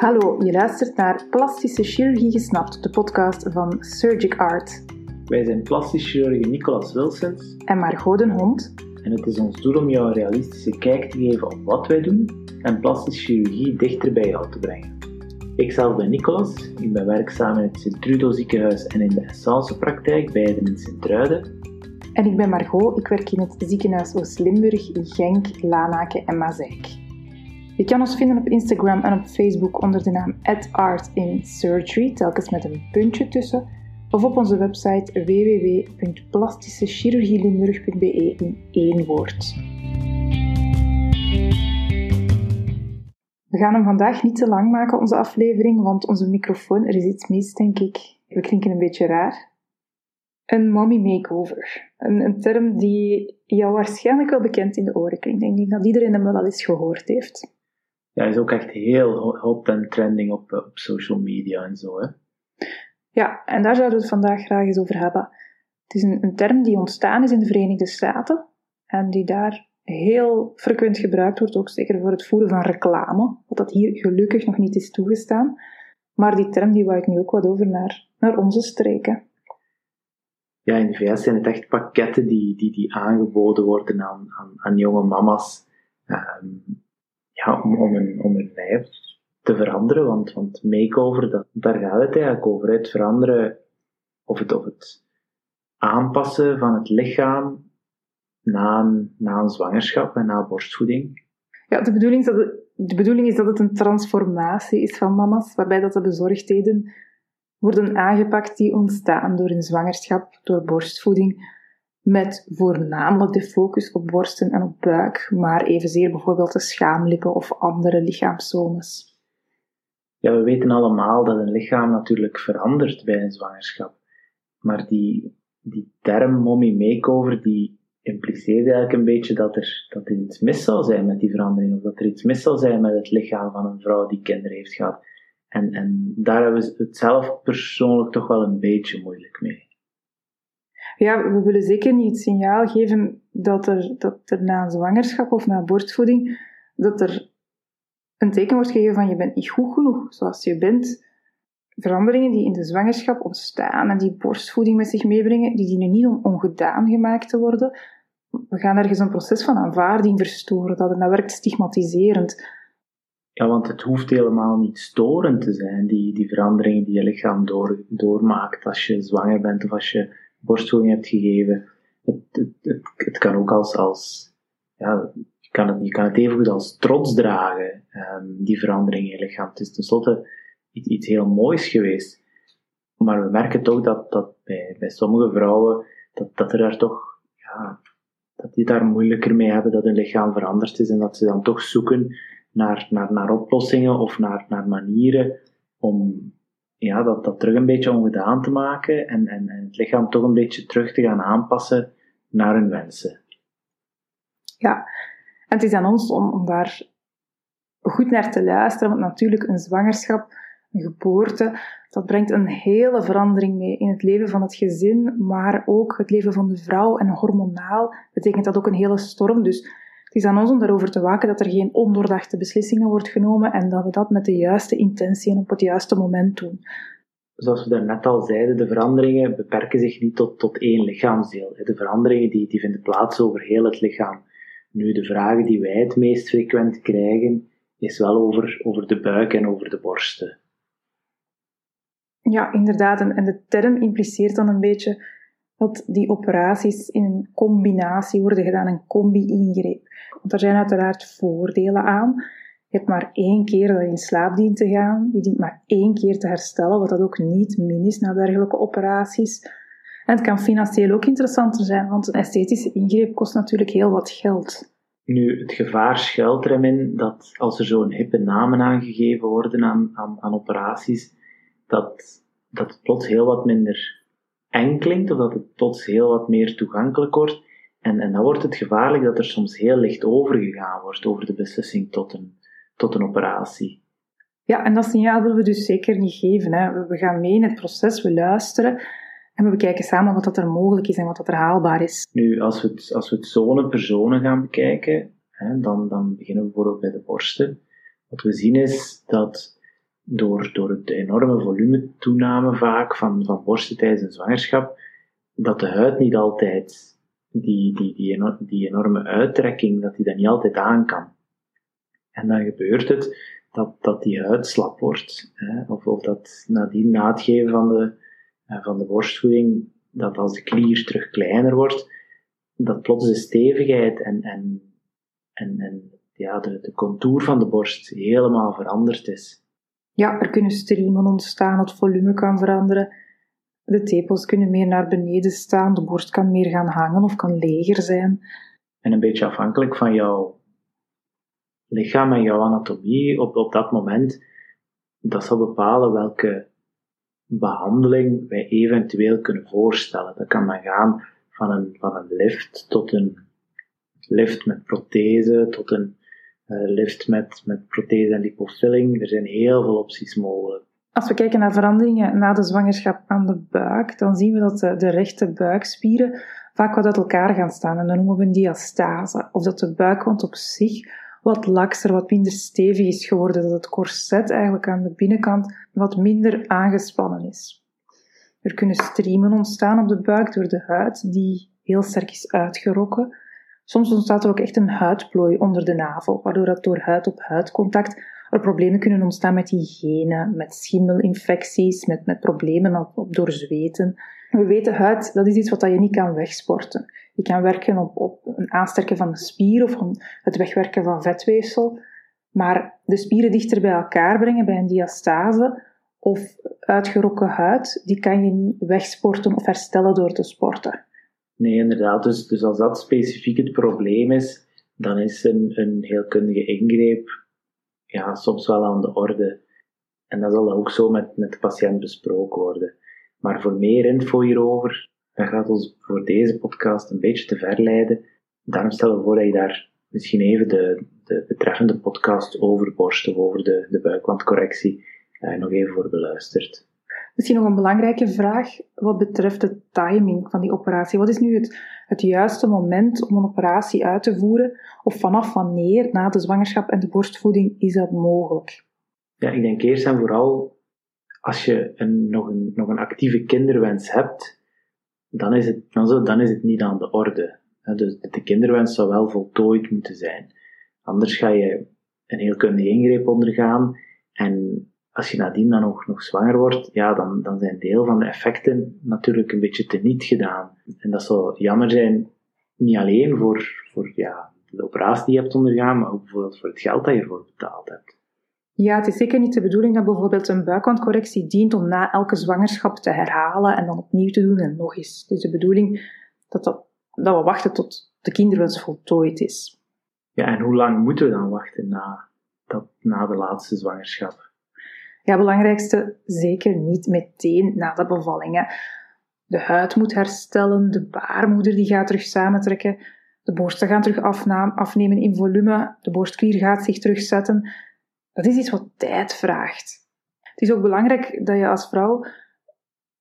Hallo, je luistert naar Plastische Chirurgie Gesnapt, de podcast van Surgic Art. Wij zijn plastisch chirurg Nicolas Wilsens en Margot den Hond. En het is ons doel om jou een realistische kijk te geven op wat wij doen en plastische chirurgie dichter bij jou te brengen. Ik zelf ben Nicolas, ik ben werkzaam in het Sint-Trudo ziekenhuis en in de Essence praktijk, beide in Sint-Truiden. En ik ben Margot, ik werk in het ziekenhuis Oost-Limburg in Genk, Lanaken en Mazeik. Je kan ons vinden op Instagram en op Facebook onder de naam @artinsurgery, telkens met een puntje tussen, of op onze website www.plastischechirurgielimburg.be in één woord. We gaan hem vandaag niet te lang maken, onze aflevering, want onze microfoon, er is iets mis, denk ik. We klinken een beetje raar. Een mommy makeover. Een, een term die jou waarschijnlijk wel bekend in de oren klinkt. Ik denk dat iedereen hem wel al eens gehoord heeft ja, is ook echt heel hot en trending op, op social media en zo. Hè? Ja, en daar zouden we het vandaag graag eens over hebben. Het is een, een term die ontstaan is in de Verenigde Staten en die daar heel frequent gebruikt wordt, ook zeker voor het voeren van reclame, wat dat hier gelukkig nog niet is toegestaan. Maar die term die wou ik nu ook wat over naar, naar onze streken. Ja, in de VS zijn het echt pakketten die, die, die aangeboden worden aan, aan, aan jonge mama's. Ehm, ja, om, om, om lijf te veranderen. Want, want makeover, dat, daar gaat het eigenlijk over. Het veranderen of het, of het aanpassen van het lichaam na een, na een zwangerschap en na borstvoeding. Ja, de bedoeling, is dat het, de bedoeling is dat het een transformatie is van mama's, waarbij dat de bezorgdheden worden aangepakt die ontstaan door een zwangerschap, door borstvoeding, met voornamelijk de focus op borsten en op buik, maar evenzeer bijvoorbeeld de schaamlippen of andere lichaamszones. Ja, we weten allemaal dat een lichaam natuurlijk verandert bij een zwangerschap. Maar die, die term mommy makeover, die impliceert eigenlijk een beetje dat er, dat er iets mis zal zijn met die verandering, of dat er iets mis zal zijn met het lichaam van een vrouw die kinderen heeft gehad. En, en daar hebben we het zelf persoonlijk toch wel een beetje moeilijk mee ja, we willen zeker niet het signaal geven dat er, dat na een zwangerschap of na borstvoeding, dat er een teken wordt gegeven van je bent niet goed genoeg zoals je bent. Veranderingen die in de zwangerschap ontstaan en die borstvoeding met zich meebrengen, die dienen niet om ongedaan gemaakt te worden. We gaan ergens een proces van aanvaarding verstoren, dat, dat werkt stigmatiserend. Ja, want het hoeft helemaal niet storend te zijn, die, die veranderingen die je lichaam door, doormaakt als je zwanger bent of als je borstvoeding hebt gegeven. Het, het, het, kan ook als, als ja, je kan het, je kan het even goed als trots dragen, um, die verandering in je lichaam. Het is tenslotte iets, iets heel moois geweest. Maar we merken toch dat, dat bij, bij sommige vrouwen, dat, dat er daar toch, ja, dat die daar moeilijker mee hebben dat hun lichaam veranderd is en dat ze dan toch zoeken naar, naar, naar oplossingen of naar, naar manieren om, ja, dat, dat terug een beetje ongedaan te maken en, en, en het lichaam toch een beetje terug te gaan aanpassen naar hun wensen. Ja, en het is aan ons om, om daar goed naar te luisteren, want natuurlijk een zwangerschap, een geboorte, dat brengt een hele verandering mee in het leven van het gezin, maar ook het leven van de vrouw. En hormonaal betekent dat ook een hele storm. Dus het is aan ons om daarover te waken dat er geen ondoordachte beslissingen wordt genomen en dat we dat met de juiste intentie en op het juiste moment doen. Zoals we daarnet al zeiden, de veranderingen beperken zich niet tot, tot één lichaamsdeel. De veranderingen die, die vinden plaats over heel het lichaam. Nu, de vragen die wij het meest frequent krijgen, is wel over, over de buik en over de borsten. Ja, inderdaad. En, en de term impliceert dan een beetje dat die operaties in een combinatie worden gedaan, een combi-ingreep. Want er zijn uiteraard voordelen aan. Je hebt maar één keer dat je in slaap dient te gaan. Je dient maar één keer te herstellen, wat dat ook niet min is na dergelijke operaties. En het kan financieel ook interessanter zijn, want een esthetische ingreep kost natuurlijk heel wat geld. Nu, het gevaar schuilt erin dat als er zo'n hippe namen aangegeven worden aan, aan, aan operaties, dat, dat het plots heel wat minder eng klinkt, of dat het plots heel wat meer toegankelijk wordt. En, en dan wordt het gevaarlijk dat er soms heel licht overgegaan wordt over de beslissing tot een, tot een operatie. Ja, en dat signaal willen we dus zeker niet geven. Hè. We gaan mee in het proces, we luisteren en we bekijken samen wat dat er mogelijk is en wat dat er haalbaar is. Nu, als we het, als we het zone personen gaan bekijken, hè, dan, dan beginnen we bijvoorbeeld bij de borsten. Wat we zien is dat door, door de enorme volume-toename vaak van, van borsten tijdens een zwangerschap, dat de huid niet altijd die, die, die, die enorme uittrekking, dat die dat niet altijd aan kan. En dan gebeurt het dat, dat die huid slap wordt, hè, of, of dat nadien na het geven van de, eh, van de borstvoeding, dat als de klier terug kleiner wordt, dat plots de stevigheid en, en, en, en ja, de, de contour van de borst helemaal veranderd is. Ja, er kunnen striemen ontstaan, het volume kan veranderen. De tepels kunnen meer naar beneden staan, de borst kan meer gaan hangen of kan leger zijn. En een beetje afhankelijk van jouw lichaam en jouw anatomie op, op dat moment, dat zal bepalen welke behandeling wij eventueel kunnen voorstellen. Dat kan dan gaan van een, van een lift tot een lift met prothese, tot een lift met, met prothese en lipofilling. Er zijn heel veel opties mogelijk. Als we kijken naar veranderingen na de zwangerschap aan de buik, dan zien we dat de, de rechte buikspieren vaak wat uit elkaar gaan staan. En dan noemen we een diastase. Of dat de buikwand op zich wat lakser, wat minder stevig is geworden. Dat het corset eigenlijk aan de binnenkant wat minder aangespannen is. Er kunnen striemen ontstaan op de buik door de huid die heel sterk is uitgerokken. Soms ontstaat er ook echt een huidplooi onder de navel, waardoor dat door huid-op-huid contact er problemen kunnen ontstaan met hygiëne, met schimmelinfecties, met, met problemen op, op door zweten. We weten, huid, dat is iets wat je niet kan wegsporten. Je kan werken op, op een aansterken van de spier of het wegwerken van vetweefsel, maar de spieren dichter bij elkaar brengen bij een diastase of uitgerokken huid, die kan je niet wegsporten of herstellen door te sporten. Nee, inderdaad. Dus, dus als dat specifiek het probleem is, dan is een, een heelkundige ingreep ja, soms wel aan de orde. En dat zal ook zo met, met de patiënt besproken worden. Maar voor meer info hierover, dat gaat ons voor deze podcast een beetje te ver leiden. Daarom stellen we voor dat je daar misschien even de, de betreffende podcast over borst of over de, de buikwandcorrectie eh, nog even voor beluistert. Misschien nog een belangrijke vraag wat betreft de timing van die operatie. Wat is nu het, het juiste moment om een operatie uit te voeren? Of vanaf wanneer na de zwangerschap en de borstvoeding is dat mogelijk? Ja, ik denk eerst en vooral als je een, nog, een, nog een actieve kinderwens hebt, dan is het, dan, dan is het niet aan de orde. Dus de kinderwens zou wel voltooid moeten zijn. Anders ga je een heel kundige ingreep ondergaan en als je nadien dan nog, nog zwanger wordt, ja, dan, dan zijn deel van de effecten natuurlijk een beetje teniet gedaan. En dat zou jammer zijn, niet alleen voor, voor ja, de operatie die je hebt ondergaan, maar ook bijvoorbeeld voor het geld dat je ervoor betaald hebt. Ja, het is zeker niet de bedoeling dat bijvoorbeeld een buikwandcorrectie dient om na elke zwangerschap te herhalen en dan opnieuw te doen en nog eens. Het is de bedoeling dat, dat, dat we wachten tot de kinderwens voltooid is. Ja, en hoe lang moeten we dan wachten na, dat, na de laatste zwangerschap? Ja, belangrijkste zeker niet meteen na de bevalling. De huid moet herstellen, de baarmoeder die gaat terug samentrekken, de borsten gaan terug afnemen in volume, de borstklier gaat zich terugzetten. Dat is iets wat tijd vraagt. Het is ook belangrijk dat je als vrouw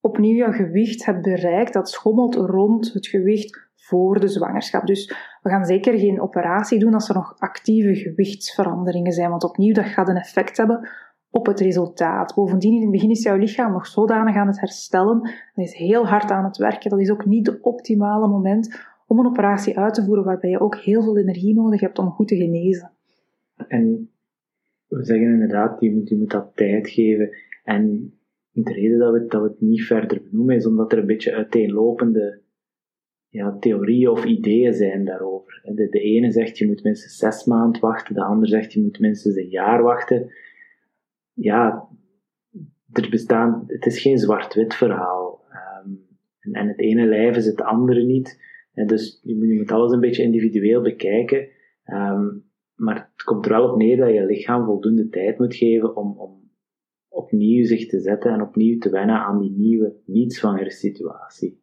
opnieuw jouw gewicht hebt bereikt dat schommelt rond het gewicht voor de zwangerschap. Dus we gaan zeker geen operatie doen als er nog actieve gewichtsveranderingen zijn, want opnieuw dat gaat een effect hebben op het resultaat. Bovendien, in het begin is jouw lichaam nog zodanig aan het herstellen. Dat is heel hard aan het werken. Dat is ook niet het optimale moment om een operatie uit te voeren waarbij je ook heel veel energie nodig hebt om goed te genezen. En we zeggen inderdaad, je moet, je dat tijd geven. En de reden dat we, dat het niet verder benoemen is omdat er een beetje uiteenlopende ja, theorieën of ideeën zijn daarover. De, de ene zegt je moet minstens zes maanden wachten, de ander zegt je moet minstens een jaar wachten ja, er bestaan, het is geen zwart-wit verhaal. Ehm, en, en, het ene lijf is het andere niet. En dus je moet, alles een beetje individueel bekijken. Ehm, maar het komt er wel op neer dat je lichaam voldoende tijd moet geven om, om opnieuw zich te zetten en opnieuw te wennen aan die nieuwe, niet-zwangere situatie.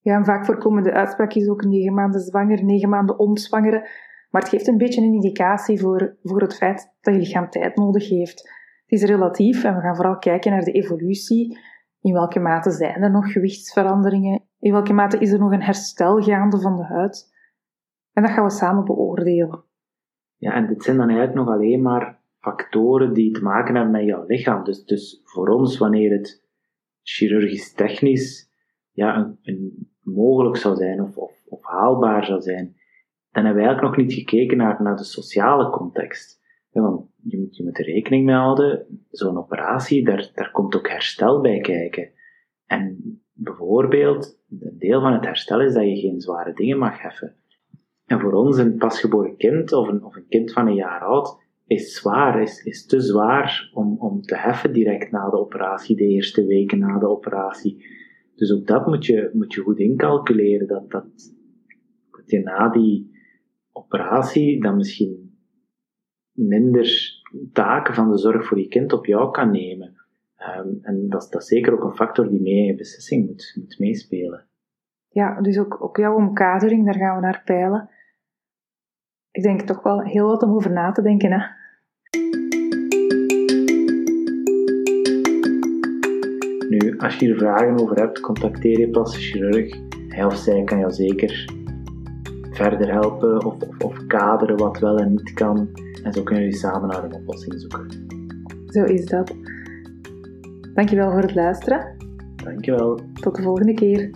Ja, en vaak voorkomende uitspraak is ook negen maanden zwanger, negen maanden onzwangere. Maar het geeft een beetje een indicatie voor, voor het feit dat je lichaam tijd nodig heeft. Het is relatief en we gaan vooral kijken naar de evolutie. In welke mate zijn er nog gewichtsveranderingen? In welke mate is er nog een herstel gaande van de huid? En dat gaan we samen beoordelen. Ja, en dit zijn dan eigenlijk nog alleen maar factoren die te maken hebben met jouw lichaam. Dus, dus voor ons, wanneer het chirurgisch technisch ja, een, mogelijk zou zijn of, of, of, haalbaar zou zijn, dan hebben we eigenlijk nog niet gekeken naar, naar de sociale context. want je moet, je moet er rekening mee houden, zo'n operatie, daar, daar komt ook herstel bij kijken. En bijvoorbeeld, een deel van het herstel is dat je geen zware dingen mag heffen. En voor ons een pasgeboren kind of een, of een kind van een jaar oud is zwaar, is, is te zwaar om, om te heffen direct na de operatie, de eerste weken na de operatie. Dus ook dat moet je, moet je goed incalculeren, dat, dat, dat je na die operatie dan misschien minder taken van de zorg voor je kind op jou kan nemen. Um, en dat, dat is zeker ook een factor die mee in je beslissing moet, moet meespelen. Ja, dus ook, ook jouw omkadering, daar gaan we naar peilen. Ik denk toch wel heel wat om over na te denken. Hè? Nu, als je er vragen over hebt, contacteer je plastic chirurg. Hij of zij kan jou zeker verder helpen of, of, of kaderen wat wel en niet kan. En zo kunnen jullie samen naar een oplossing zoeken. Zo is dat. Dankjewel voor het luisteren. Dankjewel. Tot de volgende keer.